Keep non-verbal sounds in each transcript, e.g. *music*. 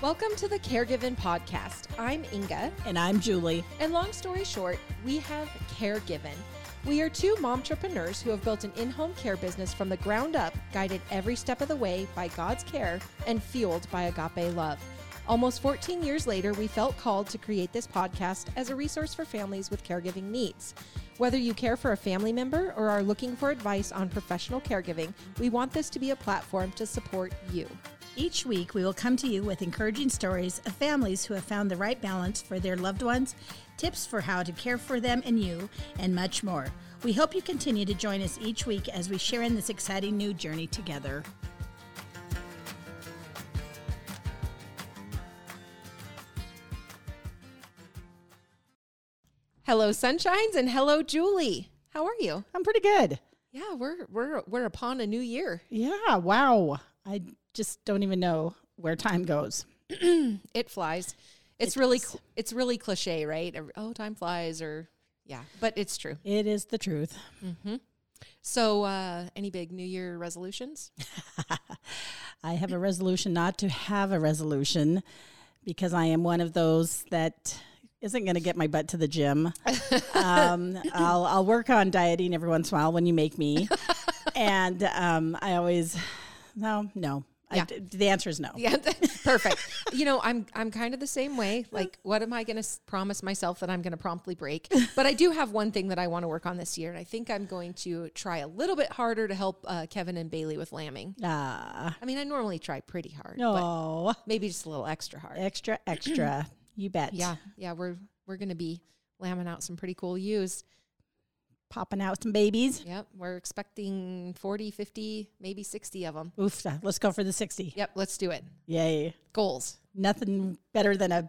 Welcome to the Caregiving Podcast. I'm Inga, And I'm Julie. and long story short, we have Caregiving. We are two momtrepreneurs who have built an in home care business from the ground up, guided every step of the way by God's care and fueled by agape love. Almost 14 years later, we felt called to create this podcast as a resource for families with caregiving needs. Whether you care for a family member or are looking for advice on professional caregiving, we want this to be a platform to support you. Each week, we will come to you with encouraging stories of families who have found the right balance for their loved ones, tips for how to care for them and you, and much more. We hope you continue to join us each week as we share in this exciting new journey together. Hello, sunshines, and hello, Julie. How are you? I'm pretty good. Yeah, we're we're we're upon a new year. Yeah, wow. I just don't even know where time goes. *clears throat* It flies. It's really cl- it's really cliche, right? Oh, time flies, or yeah, but it's true. It is the truth. So, uh, any big New Year resolutions? *laughs* I have a resolution not to have a resolution because I am one of those that isn't going to get my butt to the gym. *laughs* um, I'll, I'll work on dieting every once in a while when you make me. *laughs* and um, I always, no, no. Yeah. I, the answer is no. *laughs* Yeah, perfect. *laughs* you know, I'm I'm kind of the same way. Like, what am I going to promise myself that I'm going to promptly break? *laughs* But I do have one thing that I want to work on this year, and I think I'm going to try a little bit harder to help uh, Kevin and Bailey with lambing. Ah, I mean, I normally try pretty hard, but no. maybe just a little extra hard. Extra, extra. *clears throat* you bet. Yeah, yeah, we're we're gonna be lambing out some pretty cool ewes. Popping out some babies. Yep, we're expecting 40, 50, maybe 60 of them. Oof, uh, let's go for the 60. Yep, let's do it. Yay. Goals. Nothing better than a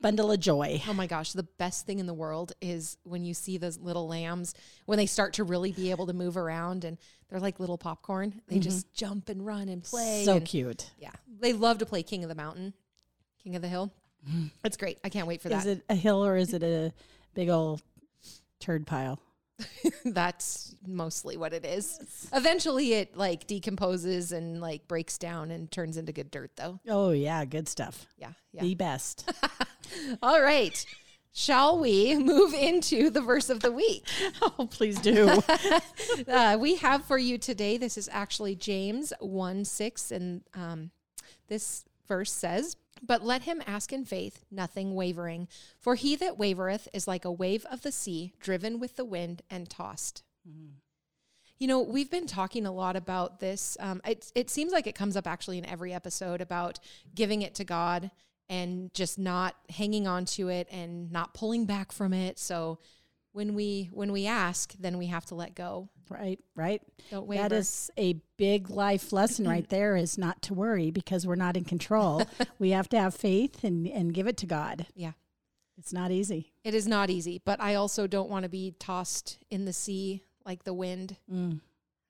bundle of joy. Oh my gosh, the best thing in the world is when you see those little lambs when they start to really be able to move around and they're like little popcorn. They mm-hmm. just jump and run and play. So and- cute. Yeah, they love to play King of the Mountain, King of the Hill. Mm-hmm. It's great. I can't wait for Is that. it a hill or is it a big old turd pile? *laughs* That's mostly what it is. Eventually, it like decomposes and like breaks down and turns into good dirt, though. Oh yeah, good stuff. Yeah, yeah. The best. *laughs* All right. Shall we move into the verse of the week? *laughs* oh, please do. Uh, we have for you today, this is actually James 1 6, and um, this verse says, But let him ask in faith, nothing wavering. For he that wavereth is like a wave of the sea, driven with the wind and tossed. You know, we've been talking a lot about this. Um, it, it seems like it comes up actually in every episode about giving it to God and just not hanging on to it and not pulling back from it. So when we when we ask, then we have to let go. Right, right. Don't waver. That is a big life lesson right *clears throat* there is not to worry because we're not in control. *laughs* we have to have faith and, and give it to God. yeah. It's not easy. It is not easy, but I also don't want to be tossed in the sea like the wind. Mm,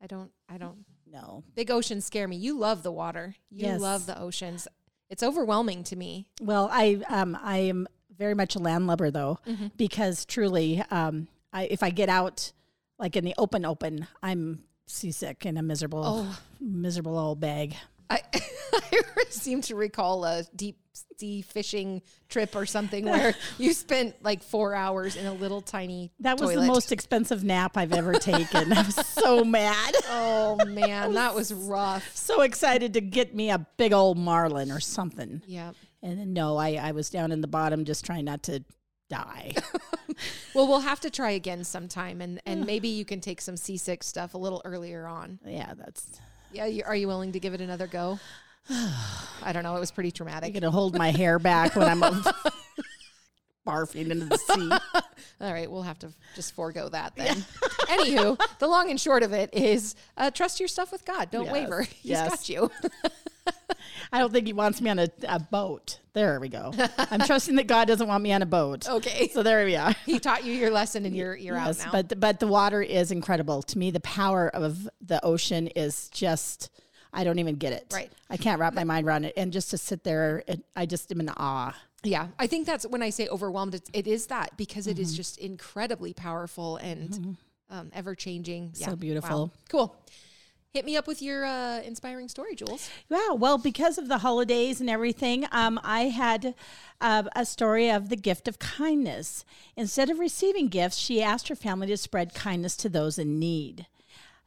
I don't I don't no. big oceans scare me. You love the water. You Yes. love the oceans. It's overwhelming to me. Well, I um I am very much a landlubber though, Mm-hmm. because truly, um, I if I get out like in the open, open, I'm seasick and a miserable, Oh. miserable old bag. I, *laughs* I seem to recall a deep sea fishing trip or something where *laughs* you spent like four hours in a little tiny That was toilet. the most expensive nap I've ever taken. I was so *laughs* mad, Oh man, that was rough. so excited to get me a big old marlin or something. Yeah. And then, no, I I was down in the bottom, just trying not to die. *laughs* Well, we'll have to try again sometime, and and maybe *sighs* you can take some seasick stuff a little earlier on. yeah, that's. Yeah, you, are you willing to give it another go? *sighs* I don't know. It was pretty traumatic. I'm gonna hold my hair back when I'm *laughs* barfing into the sea. *laughs* All right, we'll have to just forego that then. Anywho, the long and short of it is uh, trust your stuff with God. Don't Yes, waver. He's yes. got you. I don't think he wants me on a, a boat. There we go. I'm trusting that God doesn't want me on a boat. okay. So there we are. He taught you your lesson, and you're you're Yes, out now. but but the water is incredible. To me, the power of the ocean is just I don't even get it. Right. I can't wrap my mind around it. And just to sit there, it, I just am in awe. Yeah, I think that's when I say overwhelmed. It's, it is that because it Mm-hmm. is just incredibly powerful and um, ever changing. So beautiful. Cool. Hit me up with your uh, inspiring story, Jules. Yeah, well, because of the holidays and everything, um, I had uh, a story of the gift of kindness. Instead of receiving gifts, she asked her family to spread kindness to those in need.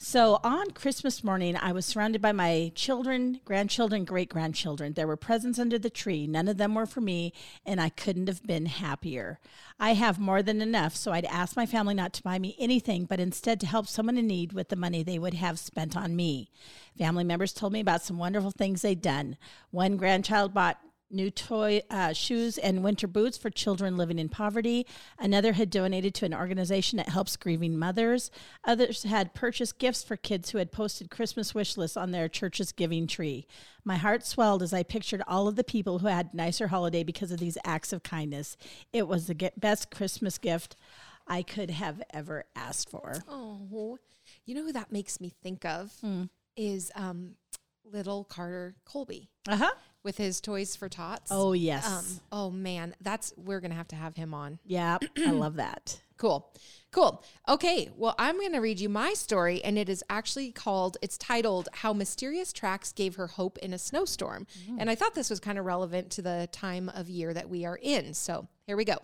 So on Christmas morning, I was surrounded by my children, grandchildren, great grandchildren. There were presents under the tree. None of them were for me, and I couldn't have been happier. I have more than enough, so I'd ask my family not to buy me anything, but instead to help someone in need with the money they would have spent on me. Family members told me about some wonderful things they'd done. One grandchild bought new toy uh, shoes and winter boots for children living in poverty. Another had donated to an organization that helps grieving mothers. Others had purchased gifts for kids who had posted Christmas wish lists on their church's giving tree. My heart swelled as I pictured all of the people who had nicer holiday because of these acts of kindness. It was the best Christmas gift I could have ever asked for. Oh, you know who that makes me think of Hmm. is um, little Carter Colby Uh huh. With his Toys for Tots. Oh yes. Um, oh man, that's we're gonna have to have him on. yeah, *clears throat* I love that. Cool. Cool. Okay. Well, I'm going to read you my story, and it is actually called, it's titled How Mysterious Tracks Gave Her Hope in a Snowstorm. And I thought this was kind of relevant to the time of year that we are in. So here we go.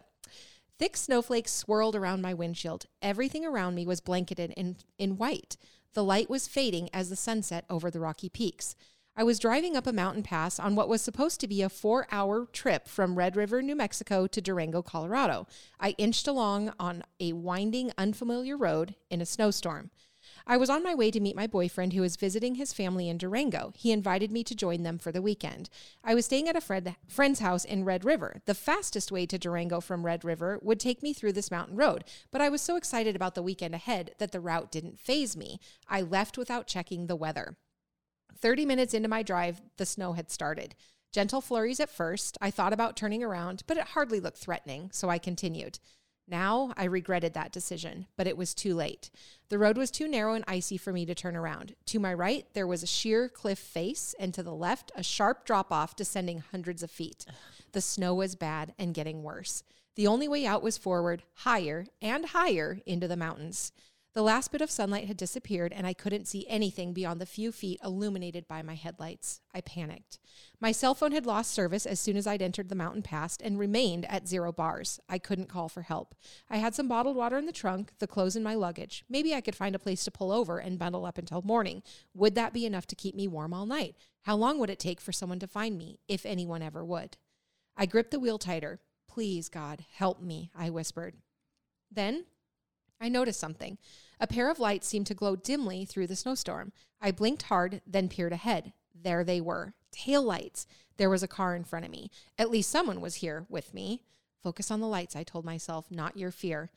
Thick snowflakes swirled around my windshield. Everything around me was blanketed in, in white. The light was fading as the sun set over the rocky peaks. I was driving up a mountain pass on what was supposed to be a four hour trip from Red River, New Mexico to Durango, Colorado. I inched along on a winding, unfamiliar road in a snowstorm. I was on my way to meet my boyfriend who was visiting his family in Durango. He invited me to join them for the weekend. I was staying at a friend, friend's house in Red River. The fastest way to Durango from Red River would take me through this mountain road, but I was so excited about the weekend ahead that the route didn't phase me. I left without checking the weather. 30 minutes into my drive, the snow had started. Gentle flurries at first. I thought about turning around, but it hardly looked threatening, so I continued. Now I regretted that decision, but it was too late. The road was too narrow and icy for me to turn around. To my right, there was a sheer cliff face, and to the left, a sharp drop off descending hundreds of feet. The snow was bad and getting worse. The only way out was forward, higher and higher into the mountains. The last bit of sunlight had disappeared, and I couldn't see anything beyond the few feet illuminated by my headlights. I panicked. My cell phone had lost service as soon as I'd entered the mountain pass and remained at zero bars. I couldn't call for help. I had some bottled water in the trunk, the clothes in my luggage. Maybe I could find a place to pull over and bundle up until morning. Would that be enough to keep me warm all night? How long would it take for someone to find me, if anyone ever would? I gripped the wheel tighter. Please, God, help me, I whispered. Then I noticed something. A pair of lights seemed to glow dimly through the snowstorm. I blinked hard, then peered ahead. There they were tail lights. There was a car in front of me. At least someone was here with me. Focus on the lights, I told myself, not your fear.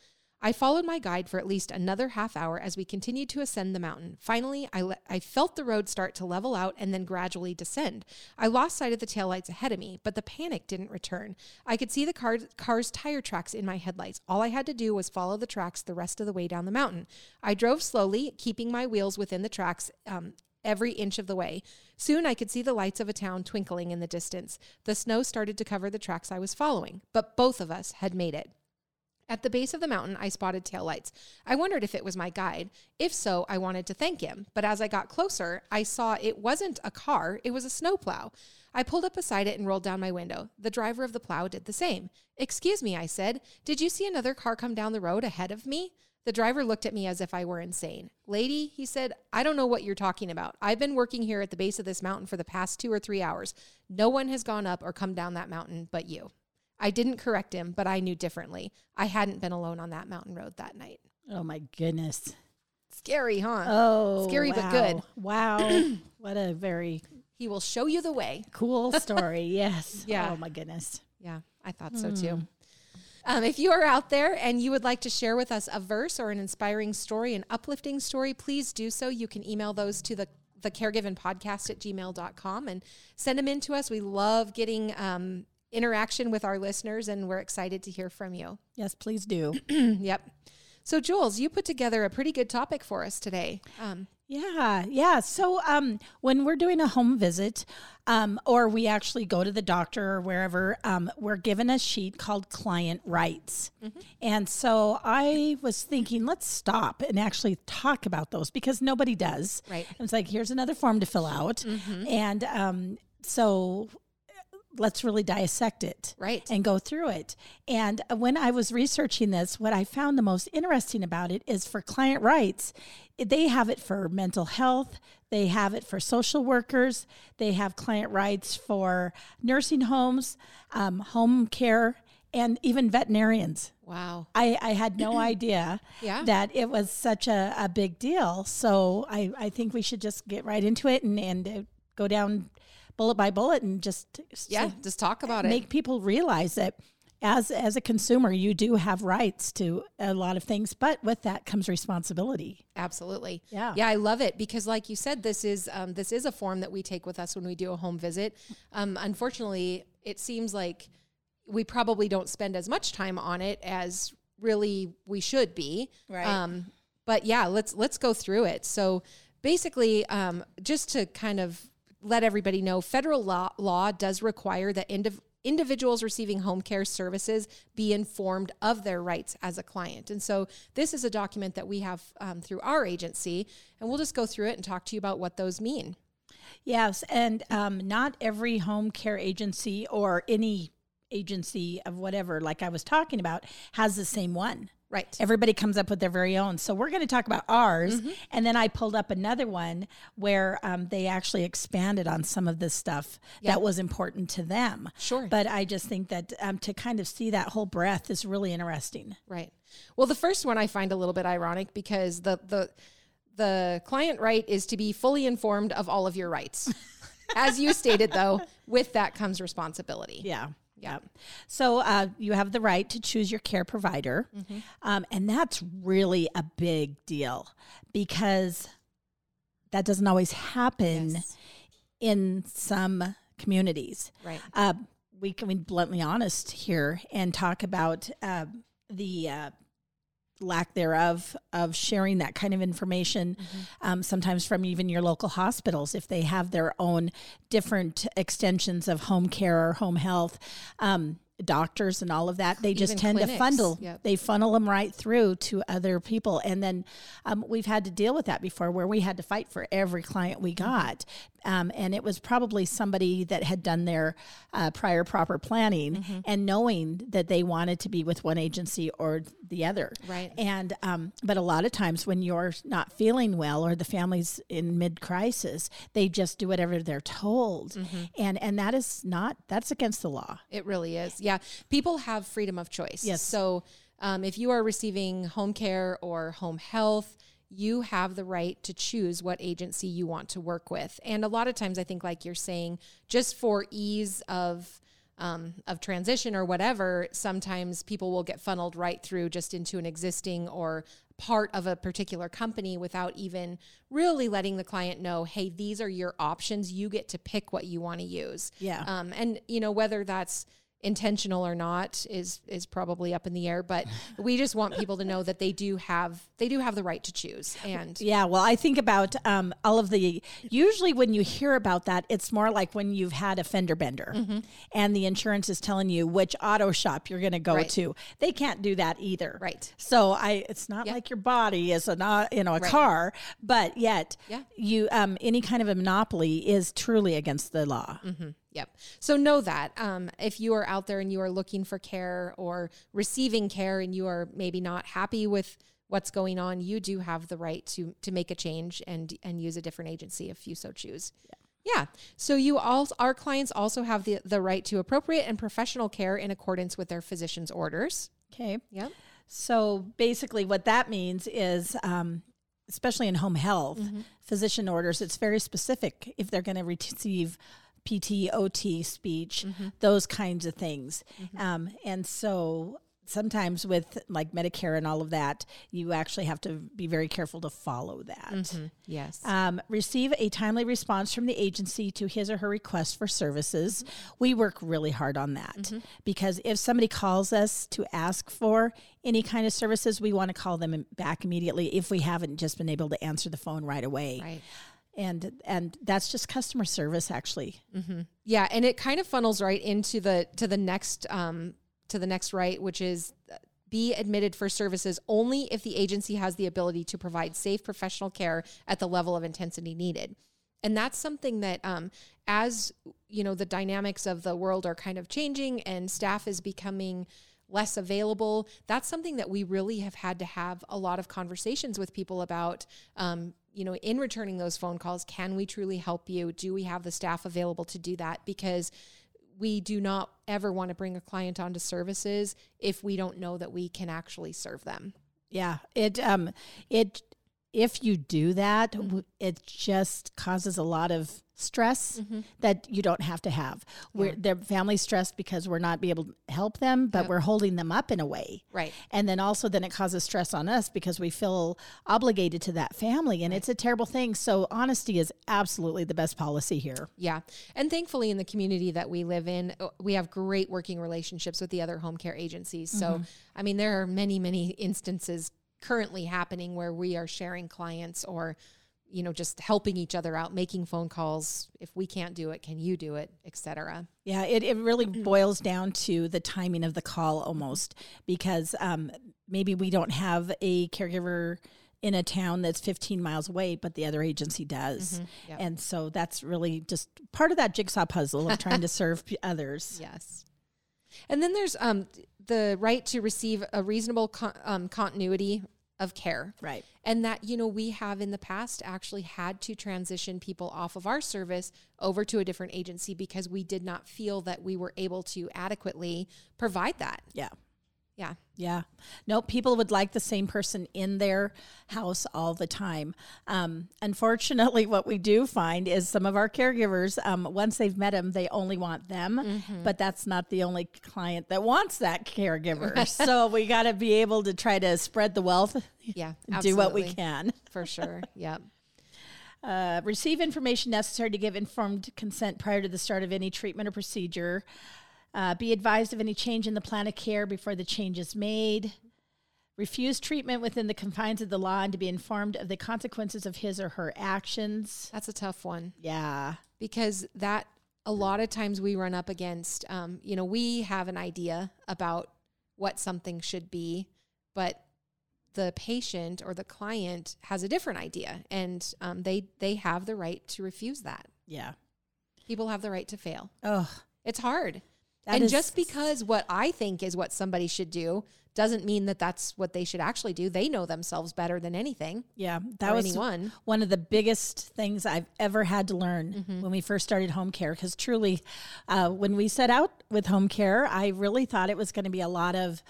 I followed my guide for at least another half hour as we continued to ascend the mountain. Finally, I, le- I felt the road start to level out and then gradually descend. I lost sight of the taillights ahead of me, but the panic didn't return. I could see the car- car's tire tracks in my headlights. All I had to do was follow the tracks the rest of the way down the mountain. I drove slowly, keeping my wheels within the tracks um, every inch of the way. Soon I could see the lights of a town twinkling in the distance. The snow started to cover the tracks I was following, but both of us had made it. At the base of the mountain, I spotted taillights. I wondered if it was my guide. If so, I wanted to thank him. But as I got closer, I saw it wasn't a car, it was a snowplow. I pulled up beside it and rolled down my window. The driver of the plow did the same. Excuse me, I said. Did you see another car come down the road ahead of me? The driver looked at me as if I were insane. Lady, he said, I don't know what you're talking about. I've been working here at the base of this mountain for the past two or three hours. No one has gone up or come down that mountain but you. I didn't correct him, but I knew differently. I hadn't been alone on that mountain road that night. Oh my goodness. Scary, huh? Oh, Scary but good. Wow. *clears throat* what a very he will show you the way. cool *laughs* story. Yes. Yeah. Oh my goodness. Yeah, I thought so too. Um, if you are out there and you would like to share with us a verse or an inspiring story, an uplifting story, please do so. You can email those to the the caregiven podcast at gmail.com and send them in to us. We love getting um, interaction with our listeners and we're excited to hear from you. Yes, please do. *clears throat* yep. So, Jules, you put together a pretty good topic for us today. Um, Yeah, yeah. So um, when we're doing a home visit, um, or we actually go to the doctor or wherever, um, we're given a sheet called client rights. Mm-hmm. And so I was thinking, let's stop and actually talk about those because nobody does. Right. Mm-hmm. It's like, here's another form to fill out. And um, so let's really dissect it Right. and go through it. And when I was researching this, what I found the most interesting about it is for client rights, they have it for mental health, they have it for social workers, they have client rights for nursing homes, um, home care, and even veterinarians. Wow. I, I had no *clears throat* idea Yeah. that it was such a, a big deal. So I, I think we should just get right into it and, and uh, go down bullet by bullet and just Yeah. say- Just talk about it. make people realize that as as a consumer you do have rights to a lot of things but with that comes responsibility Absolutely. Yeah. Yeah, I love it because, like you said, this is um, this is a form that we take with us when we do a home visit. Um, unfortunately, it seems like we probably don't spend as much time on it as really we should be. Right. Um, but yeah, let's let's go through it. So basically, um, just to kind of let everybody know, federal law law does require that indiv- individuals receiving home care services be informed of their rights as a client. And so this is a document that we have um, through our agency, and we'll just go through it and talk to you about what those mean. yes and um, not every home care agency or any agency of whatever like i was talking about has the same one Right. everybody comes up with their very own so we're going to talk about ours and then i pulled up another one where um, they actually expanded on some of this stuff Yeah. that was important to them Sure. but i just think that um, to kind of see that whole breadth is really interesting Right. Well, the first one I find a little bit ironic because the the the client right is to be fully informed of all of your rights. *laughs* As you stated though, with that comes responsibility. Yeah. Yeah. So uh, you have the right to choose your care provider. Um, and that's really a big deal because that doesn't always happen Yes. in some communities. Right. Uh, we can be bluntly honest here and talk about uh, the uh, lack thereof of sharing that kind of information, um, sometimes from even your local hospitals, if they have their own different extensions of home care or home health. Um, doctors and all of that they just Even tend clinics, to funnel yep. they funnel them right through to other people and then um, we've had to deal with that before where we had to fight for every client we got um, and it was probably somebody that had done their uh, prior proper planning and knowing that they wanted to be with one agency or the other Right. and um, but a lot of times when you're not feeling well or the family's in mid crisis they just do whatever they're told and and that is not that's against the law It really is. Yeah. People have freedom of choice. Yes. So um, if you are receiving home care or home health, you have the right to choose what agency you want to work with. And a lot of times, I think, like you're saying, just for ease of um, of transition or whatever, sometimes people will get funneled right through just into an existing or part of a particular company without even really letting the client know, hey, these are your options. You get to pick what you want to use. Yeah. Um, and you know whether that's intentional or not is is probably up in the air but *laughs* we just want people to know that they do have they do have the right to choose and Yeah, well, I think about um, all of the. Usually, when you hear about that, it's more like when you've had a fender bender, and the insurance is telling you which auto shop you're going to go Right. to. They can't do that either, Right. So I, it's not Yeah. like your body is a not you know a Right. car, but yet Yeah. you um, any kind of a monopoly is truly against the law. Yep. So know that um, if you are out there and you are looking for care or receiving care and you are maybe not happy with what's going on, you do have the right to to make a change and and use a different agency if you so choose. Yeah. So you all our clients also have the the right to appropriate and professional care in accordance with their physician's orders. Okay. Yep. So basically, what that means is, um, especially in home health, Mm-hmm. physician orders, it's very specific if they're going to receive PT, OT, speech, Mm-hmm. those kinds of things. Um, and so sometimes with like Medicare and all of that, you actually have to be very careful to follow that. Mm-hmm. Yes. Um, receive a timely response from the agency to his or her request for services. We work really hard on that because if somebody calls us to ask for any kind of services, we want to call them back immediately if we haven't just been able to answer the phone right away. right. And and that's just customer service actually. Yeah, and it kind of funnels right into the to the next um to the next right, which is uh, be admitted for services only if the agency has the ability to provide safe professional care at the level of intensity needed. And that's something that um as you know the dynamics of the world are kind of changing and staff is becoming less available that's something that we really have had to have a lot of conversations with people about um, you know in returning those phone calls can we truly help you? Do we have the staff available to do that? Because we do not ever want to bring a client onto services if we don't know that we can actually serve them. Yeah, it um it if you do that, mm-hmm. w it just causes a lot of stress mm-hmm. that you don't have to have. We're their family stressed because we're not be able to help them, but Yep. we're holding them up in a way. right And then also then it causes stress on us because we feel obligated to that family and it's a terrible thing. So honesty is absolutely the best policy here. Yeah. And thankfully, in the community that we live in, uh, we have great working relationships with the other home care agencies. So, mm-hmm. I mean, there are many, many instances currently happening where we are sharing clients or, you know, just helping each other out, making phone calls. If we can't do it, can you do it, et cetera. Yeah, it, it really boils down to the timing of the call almost because um, maybe we don't have a caregiver in a town that's 15 miles away, but the other agency does. Yep. And so that's really just part of that jigsaw puzzle of trying to *laughs* serve others. Yes. And then there's um, the right to receive a reasonable con- um, continuity of care. Right. and that you know we have in the past actually had to transition people off of our service over to a different agency because we did not feel that we were able to adequately provide that Yeah. Yeah Yeah. No, people would like the same person in their house all the time. Um, unfortunately, what we do find is some of our caregivers, um, once they've met them, they only want them, but that's not the only client that wants that caregiver. *laughs* so we got to be able to try to spread the wealth, yeah do what we can. *laughs* for sure yep Uh, receive information necessary to give informed consent prior to the start of any treatment or procedure. Uh, be advised of any change in the plan of care before the change is made. Refuse treatment within the confines of the law and to be informed of the consequences of his or her actions. that's a tough one Yeah. because that a lot of times we run up against um, you know we have an idea about what something should be but the patient or the client has a different idea and um, they they have the right to refuse that Yeah. people have the right to fail Oh, it's hard that and is- just because what i think is what somebody should do doesn't mean that that's what they should actually do they know themselves better than anything yeah, that was anyone one of the biggest things I've ever had to learn Mm-hmm. when we first started home care. Because truly, uh, when we set out with home care, I really thought it was going to be a lot of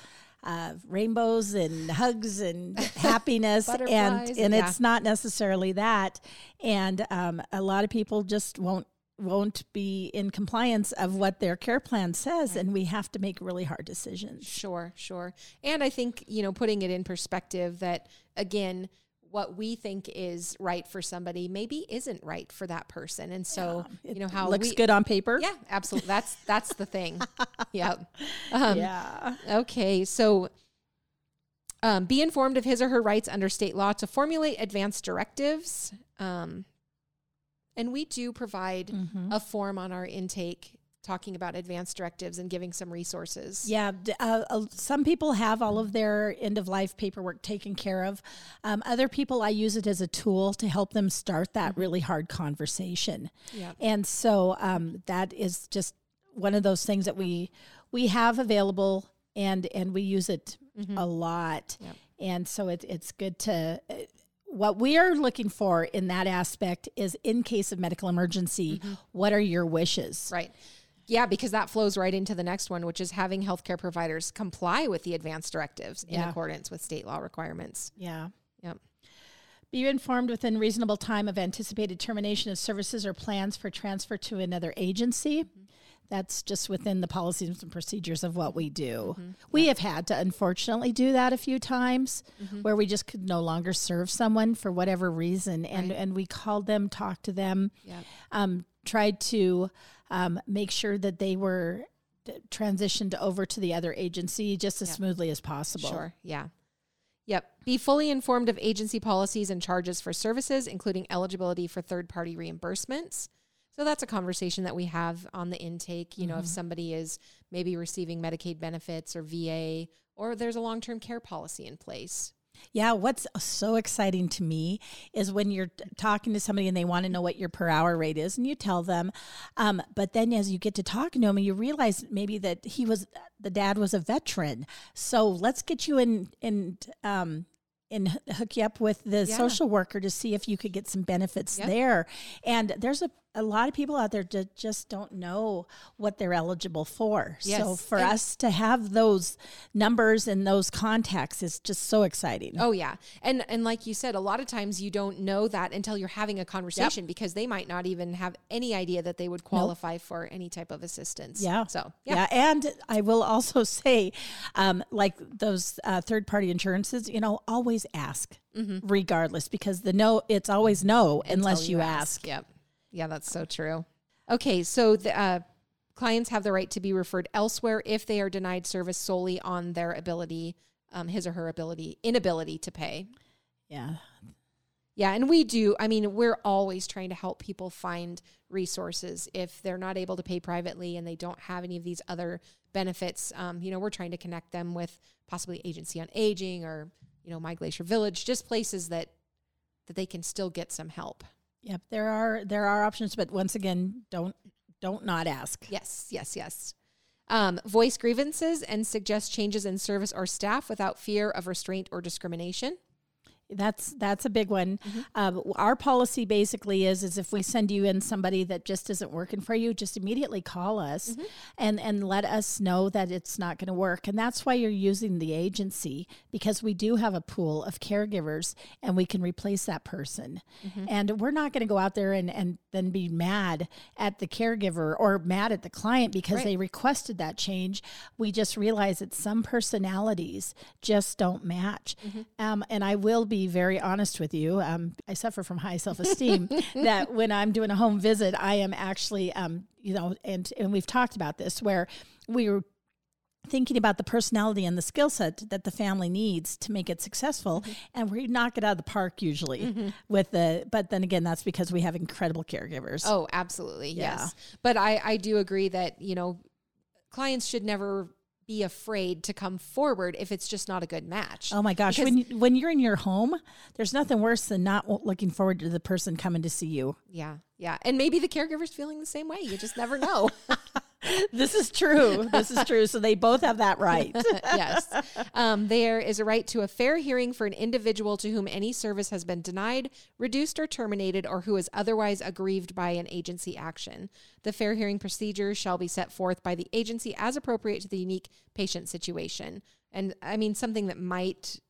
uh, rainbows and hugs and *laughs* happiness, and and yeah. it's not necessarily that. And um, a lot of people just won't won't be in compliance of what their care plan says, and we have to make really hard decisions. Sure, sure. And I think, you know, putting it in perspective that again, what we think is right for somebody maybe isn't right for that person. And so, It you know, how looks we, good on paper. Yeah, absolutely. That's that's the thing. *laughs* yep. Um, yeah. Okay, so um, be informed of his or her rights under state law to formulate advanced directives. Um, and we do provide Mhm. a form on our intake talking about advanced directives and giving some resources. Yeah, uh, uh, some people have all of their end of life paperwork taken care of. Um, other people, I use it as a tool to help them start that really hard conversation. Yep. And so um, that is just one of those things that we we have available, and and we use it a lot. Yep. And so it, it's good to. What we are looking for in that aspect is, in case of medical emergency, mm-hmm. what are your wishes? Right. Yeah, because that flows right into the next one, which is having healthcare providers comply with the advanced directives in Yeah. accordance with state law requirements. Yeah. Yep. Be informed within reasonable time of anticipated termination of services or plans for transfer to another agency. Mm-hmm. That's just within the policies and procedures of what we do. We have had to unfortunately do that a few times where we just could no longer serve someone for whatever reason. And, and we called them, talked to them, Yeah. um, tried to um, make sure that they were transitioned over to the other agency just as Yeah. smoothly as possible. Sure. Yeah. Yep. Be fully informed of agency policies and charges for services, including eligibility for third party reimbursements. So that's a conversation that we have on the intake. You know, if somebody is maybe receiving Medicaid benefits or VA, or there's a long term care policy in place. Yeah, what's so exciting to me is when you're t- talking to somebody and they want to know what your per hour rate is, and you tell them. Um, but then as you get to talking to them, you realize maybe that he was the dad was a veteran. So let's get you in in um, and hook you up with the Yeah. social worker to see if you could get some benefits Yep. there. And there's a, a lot of people out there just don't know what they're eligible for. So for And- us to have those numbers and those contacts is just so exciting. Oh yeah. And and like you said, a lot of times you don't know that until you're having a conversation because they might not even have any idea that they would qualify for any type of assistance. Yeah. So Yeah. yeah. And I will also *laughs* say, um, like those uh, third party insurances, you know, always ask regardless because the no, it's always no unless until you ask. Yep. Yeah, that's so true. Okay, so the uh, clients have the right to be referred elsewhere if they are denied service solely on their ability, um, his or her ability, inability to pay. Yeah. Yeah, and we do. I mean, we're always trying to help people find resources if they're not able to pay privately and they don't have any of these other benefits. Um, you know, we're trying to connect them with possibly agency on aging or you know my glacier village, just places that that they can still get some help. Yep. There are there are options, but once again, don't don't not ask. Yes, yes, yes. Um, voice grievances and suggest changes in service or staff without fear of restraint or discrimination. That's that's a big one. Mm-hmm. Um, our policy basically is is if we send you in somebody that just isn't working for you, just immediately call us Mm-hmm. and and let us know that it's not going to work. And that's why you're using the agency because we do have a pool of caregivers and we can replace that person. Mm-hmm. And we're not going to go out there and and then be mad at the caregiver or mad at the client because Right. they requested that change. We just realize that some personalities just don't match. Mm-hmm. Um, and I will be very honest with you. Um, I suffer from high self esteem. *laughs* that when I'm doing a home visit, I am actually, um, you know, and and we've talked about this where we were thinking about the personality and the skill set that the family needs to make it successful and we knock it out of the park usually with the but then again that's because we have incredible caregivers Oh, absolutely. Yeah. Yes. But I, I do agree that, you know, clients should never be afraid to come forward if it's just not a good match. Oh my gosh! Because- when you, when you're in your home, there's nothing worse than not looking forward to the person coming to see you. Yeah. Yeah. And maybe the caregiver's feeling the same way. You just never know. *laughs* *laughs* This is true. This is true. So they both have that right. *laughs* yes. Um, there is a right to a fair hearing for an individual to whom any service has been denied, reduced, or terminated, or who is otherwise aggrieved by an agency action. The fair hearing procedure shall be set forth by the agency as appropriate to the unique patient situation. And I mean, something that might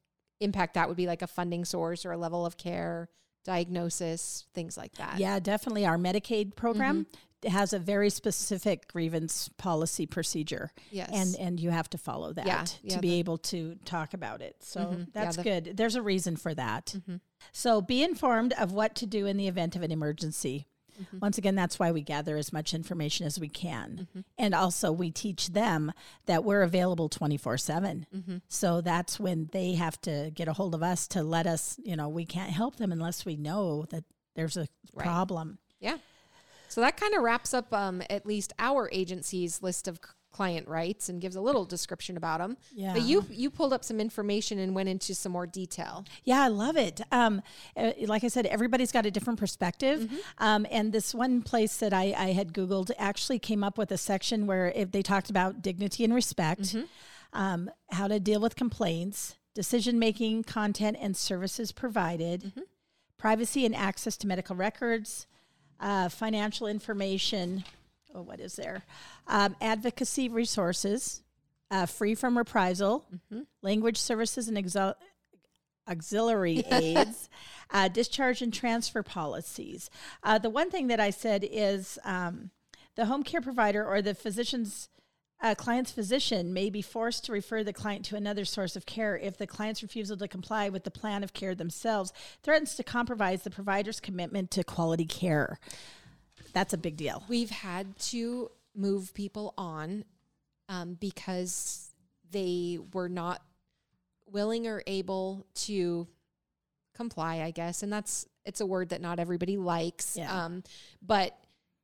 impact that would be like a funding source or a level of care, diagnosis, things like that. yeah, definitely. Our Medicaid program has a very specific grievance policy procedure, Yes. and and you have to follow that Yeah, to yeah, be the- able to talk about it. So Mhm. Yeah, that's the- good. There's a reason for that. Mhm. So be informed of what to do in the event of an emergency. Mhm. Once again, that's why we gather as much information as we can. Mhm. And also, we teach them that we're available 24 7. Mhm. So that's when they have to get a hold of us to let us, you know, we can't help them unless we know that there's a Right. problem. Yeah. So that kind of wraps up um, at least our agency's list of client rights and gives a little description about them. Yeah. But you you pulled up some information and went into some more detail. Yeah, I love it. Um, uh, like I said, everybody's got a different perspective. Um, and this one place that I, I had Googled actually came up with a section where if they talked about dignity and respect, um, how to deal with complaints, decision making, content and services provided, privacy and access to medical records, uh, financial information. Oh, what is there? Um, advocacy resources, uh, free from reprisal, language services and exo- auxiliary *laughs* aids, uh, discharge and transfer policies. Uh, the one thing that I said is um, the home care provider or the physician's uh, client's physician may be forced to refer the client to another source of care if the client's refusal to comply with the plan of care themselves threatens to compromise the provider's commitment to quality care. That's a big deal. We've had to move people on um, because they were not willing or able to comply, I guess. And that's it's a word that not everybody likes. Yeah. Um, but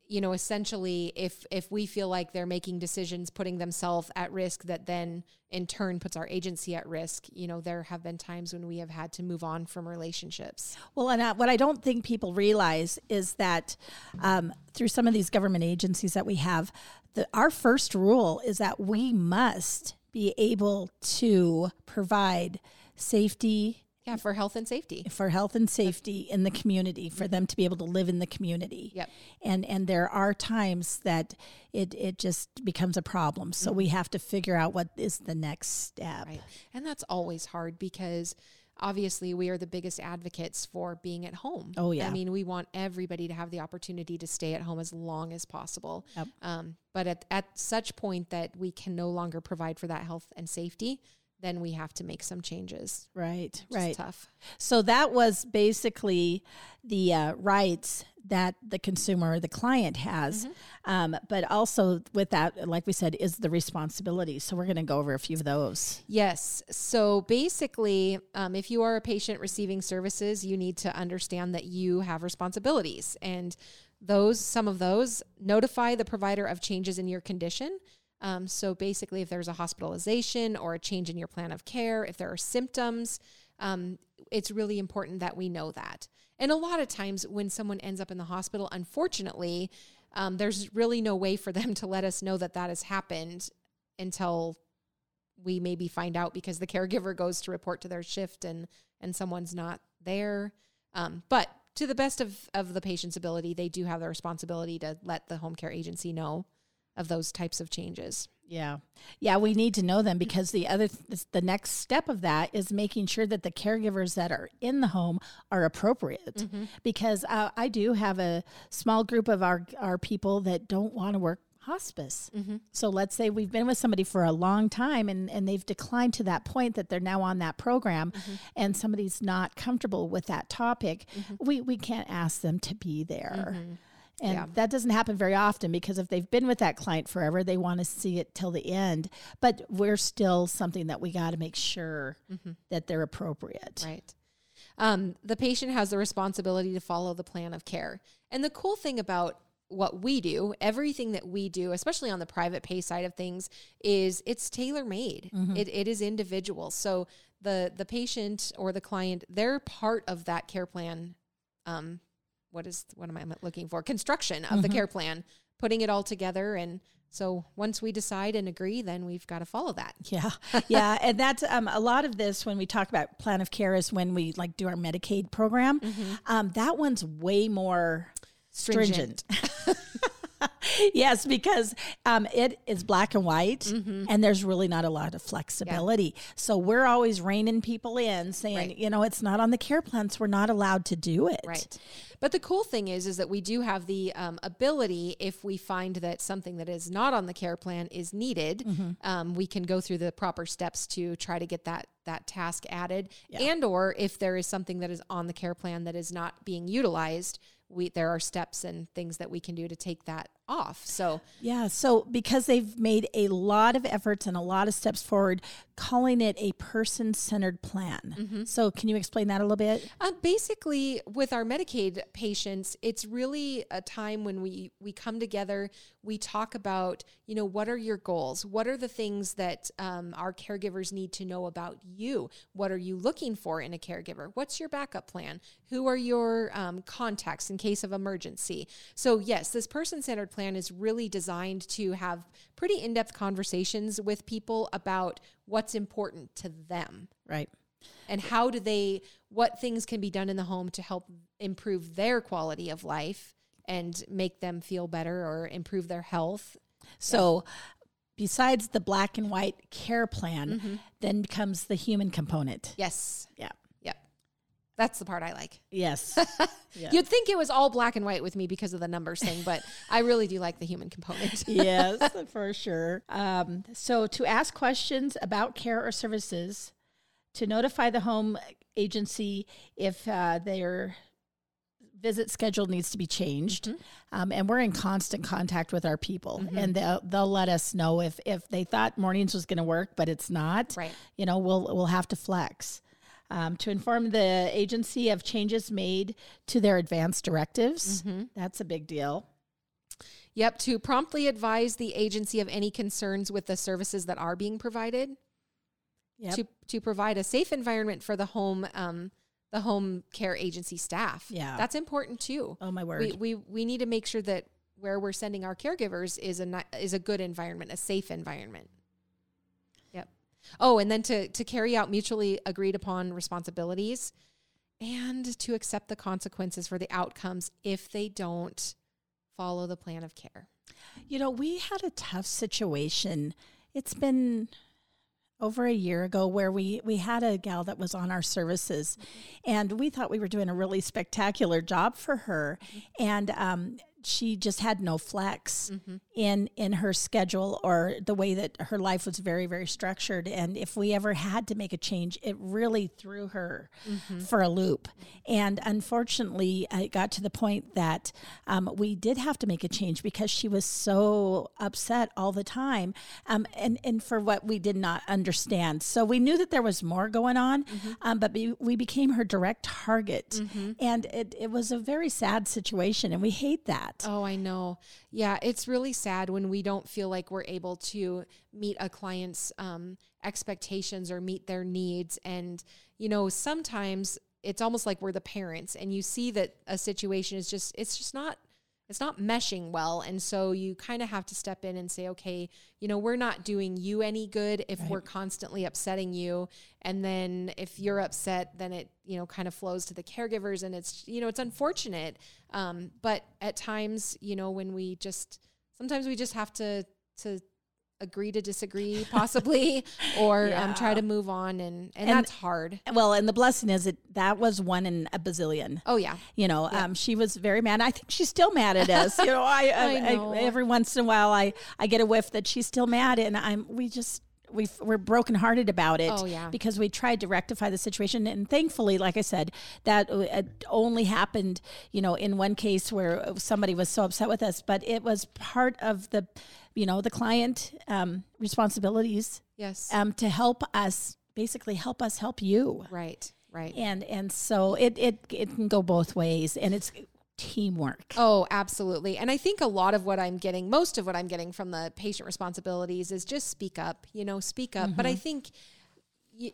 you know, essentially, if if we feel like they're making decisions, putting themselves at risk, that then in turn puts our agency at risk. You know, there have been times when we have had to move on from relationships. Well, and uh, what I don't think people realize is that um, through some of these government agencies that we have, the, our first rule is that we must be able to provide safety Yeah, for health and safety. for health and safety in the community for them to be able to live in the community Yep. and and there are times that it it just becomes a problem so we have to figure out what is the next step Right. And that's always hard because obviously we are the biggest advocates for being at home. Oh, yeah. I mean, we want everybody to have the opportunity to stay at home as long as possible. Yep. Um, but at, at such point that we can no longer provide for that health and safety, then we have to make some changes. right right tough. so that was basically the uh, rights that the consumer or the client has um, but also with that like we said is the responsibility so we're going to go over a few of those Yes. So basically, um, if you are a patient receiving services, you need to understand that you have responsibilities. And those, some of those, notify the provider of changes in your condition. Um, so basically, if there's a hospitalization or a change in your plan of care, if there are symptoms, um, it's really important that we know that. And a lot of times, when someone ends up in the hospital, unfortunately, um, there's really no way for *laughs* them to let us know that that has happened until we maybe find out because the caregiver goes to report to their shift and and someone's not there. Um, but to the best of of the patient's ability, they do have the responsibility to let the home care agency know of those types of changes. Yeah. Yeah, we need to know them because the other th- the next step of that is making sure that the caregivers that are in the home are appropriate. Mm-hmm. Because uh, I do have a small group of our our people that don't want to work hospice. Mm-hmm. So let's say we've been with somebody for a long time and, and they've declined to that point that they're now on that program mm-hmm. and somebody's not comfortable with that topic, we, we can't ask them to be there. And Yeah. that doesn't happen very often because if they've been with that client forever, they want to see it till the end. But we're still something that we got to make sure that they're appropriate. Right. Um, the patient has the responsibility to follow the plan of care. And the cool thing about what we do, everything that we do, especially on the private pay side of things, is it's tailor made. It, it is individual. So the the patient or the client, they're part of that care plan. Um, what is what am I looking for? Construction of the care plan, putting it all together, and so once we decide and agree, then we've got to follow that. Yeah, *laughs* yeah, and that's um, a lot of this when we talk about plan of care is when we like do our Medicaid program. Um, that one's way more stringent. *laughs* *laughs* yes, because um, it is black and white, and there's really not a lot of flexibility. So we're always reining people in, saying, Right. you know, it's not on the care plan, so we're not allowed to do it. Right. But the cool thing is, is that we do have the um, ability, if we find that something that is not on the care plan is needed, um, we can go through the proper steps to try to get that that task added. And or if there is something that is on the care plan that is not being utilized, we there are steps and things that we can do to take that off. So Yeah. So because they've made a lot of efforts and a lot of steps forward, calling it a person centered plan. So can you explain that a little bit? Uh, basically, with our Medicaid patients, it's really a time when we we come together. We talk about, you know, what are your goals? What are the things that um, our caregivers need to know about you? What are you looking for in a caregiver? What's your backup plan? Who are your um, contacts in case of emergency? So, yes, this person centered plan is really designed to have pretty in depth conversations with people about what's important to them Right. and how do they what things can be done in the home to help improve their quality of life and make them feel better or improve their health So besides the black and white care plan, mm-hmm. then comes the human component. yes Yeah. That's the part I like. Yes. *laughs* Yeah. You'd think it was all black and white with me because of the numbers thing, but *laughs* I really do like the human component. *laughs* yes, for sure. Um, so to ask questions about care or services, to notify the home agency if uh, their visit schedule needs to be changed, um, and we're in constant contact with our people, and they'll they'll let us know if if they thought mornings was going to work, but it's not. Right. You know, we'll we'll have to flex. Um, to inform the agency of changes made to their advance directives. That's a big deal. Yep, to promptly advise the agency of any concerns with the services that are being provided. Yep. To to provide a safe environment for the home um, the home care agency staff. Yeah. that's important too. oh my word. We, we we need to make sure that where we're sending our caregivers is a is a good environment, a safe environment. Oh, and then to to carry out mutually agreed upon responsibilities and to accept the consequences for the outcomes if they don't follow the plan of care. You know, we had a tough situation. It's been over a year ago where we we had a gal that was on our services and we thought we were doing a really spectacular job for her and um she just had no flex in in her schedule or the way that her life was very very structured. And if we ever had to make a change it really threw her for a loop. And unfortunately it got to the point that um, we did have to make a change because she was so upset all the time. Um, and and for what we did not understand. So we knew that there was more going on um, but be, we became her direct target. And it, it was a very sad situation and we hate that Oh, I know. Yeah, it's really sad when we don't feel like we're able to meet a client's um, expectations or meet their needs. And, you know, sometimes it's almost like we're the parents and you see that a situation is just, it's just not. It's not meshing well. And so you kind of have to step in and say, okay, you know, we're not doing you any good if we're constantly upsetting you. And then if you're upset, then it, you know, kind of flows to the caregivers and it's, you know, it's unfortunate. Um, but at times, you know, when we just, sometimes we just have to, to, agree to disagree *laughs* possibly or um, try to move on and, and, And- that's hard. well and the blessing is that that was one in a bazillion. Oh yeah. You know um, she was very mad. I think she's still mad at us. You know I, *laughs* I, I know. I every once in a while i i get a whiff that she's still mad and i'm we just we we're brokenhearted about it Oh, yeah. because we tried to rectify the situation. And thankfully like i said that uh, it only happened you know in one case where somebody was so upset with us. But it was part of the you know the client um, responsibilities yes. um, to help us basically help us help you. Right right. And and so it it it can go both ways. And it's teamwork Oh, absolutely. And I think a lot of what I'm getting, most of what I'm getting from the patient responsibilities is just speak up, you know, speak up. But I mm-hmm. think y-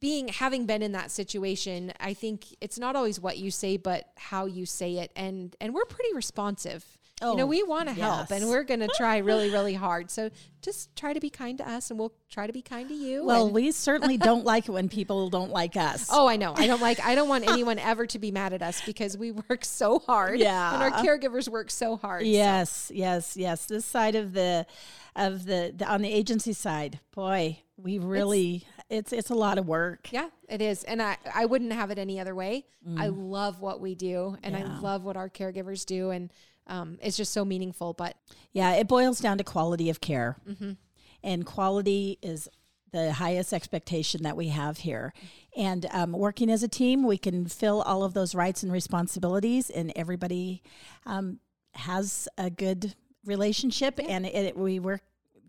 being having been in that situation, I think it's not always what you say, but how you say it. And and we're pretty responsive. You know, Oh, we want to help and we're going to try really, *laughs* really hard. So just try to be kind to us and we'll try to be kind to you. well we certainly don't like it when people don't like us *laughs* Oh, I know. I don't like. I don't want *laughs* anyone ever to be mad at us because we work so hard. Yeah. and our caregivers work so hard. so- yes yes yes this side of the of the, the on the agency side boy we really it's it's, a lot of work Yeah, it is. And I, I wouldn't have it any other way. I love what we do and I Mm. Love what our caregivers do. And um, it's just so meaningful. But yeah it boils down to quality of care Mm-hmm. and quality is the highest expectation that we have here and um, working as a team we can fill all of those rights and responsibilities and everybody um, has a good relationship and it, we work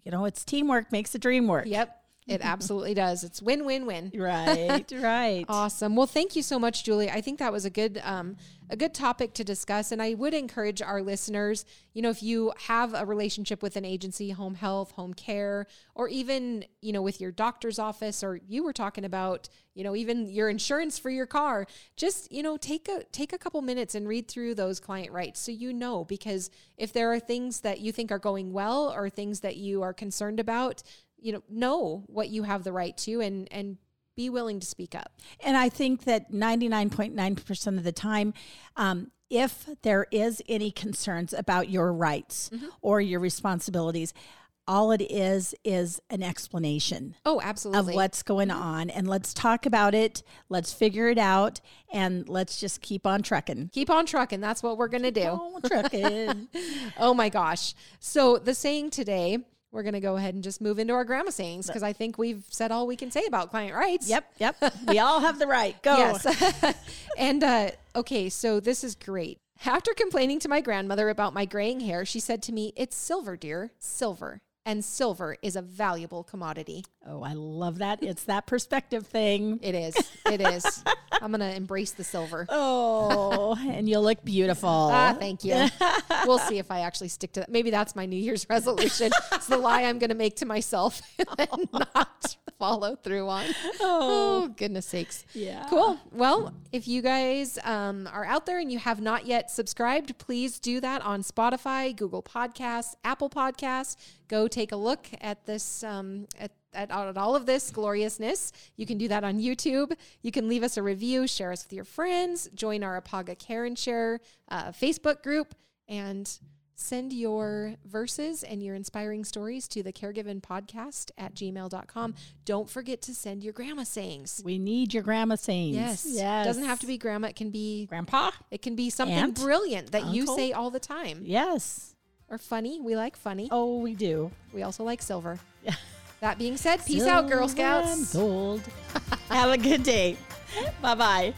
you know it's teamwork makes the dream work yep, it absolutely does. It's win, win, win. *laughs* right *laughs* right Awesome. Well, thank you so much, Julie. I think that was a good um, a good topic to discuss, and I would encourage our listeners. You know, if you have a relationship with an agency, home health, home care, or even you know with your doctor's office, or you were talking about you know even your insurance for your car, just you know take a take a couple minutes and read through those client rights so you know because if there are things that you think are going well or things that you are concerned about, you know know what you have the right to and and be willing to speak up. And I think that 99.9% of the time, um, if there is any concerns about your rights or your responsibilities, all it is is an explanation Oh, absolutely. of what's going on. And let's talk about it. Let's figure it out. And let's just keep on trucking. Keep on trucking. That's what we're going to do. Trucking. *laughs* Oh my gosh. So the saying today, we're going to go ahead and just move into our grandma sayings because I think we've said all we can say about client rights. yep, yep. We all have the right. Go. Yes. *laughs* and uh, okay, so this is great. After complaining to my grandmother about my graying hair, she said to me, It's silver, dear, silver. And silver is a valuable commodity. Oh, I love that. It's that perspective thing. It is. It is. I'm going to embrace the silver. *laughs* Oh, and you'll look beautiful. Ah, thank you. *laughs* we'll see if I actually stick to that. Maybe that's my New Year's resolution. it's the lie I'm going to make to myself *laughs* and not follow through on. Oh, goodness sakes. Yeah. Cool. Well, if you guys um, are out there and you have not yet subscribed, please do that on Spotify, Google Podcasts, Apple Podcasts. Go take a look at this um, at at, at all of this gloriousness. You can do that on YouTube. You can leave us a review, share us with your friends, join our Apaga Care and Share uh, Facebook group, and send your verses and your inspiring stories to the caregiven podcast at gmail.com. Don't forget to send your grandma sayings. We need your grandma sayings. Yes. Yes. Doesn't have to be grandma. It can be grandpa. it can be something Aunt? brilliant that you say all the time. Yes. Or funny. We like funny. Oh, we do. We also like silver. Yeah. That being said, peace out, Girl Silver Scouts. Gold. *laughs* Have a good day. bye bye.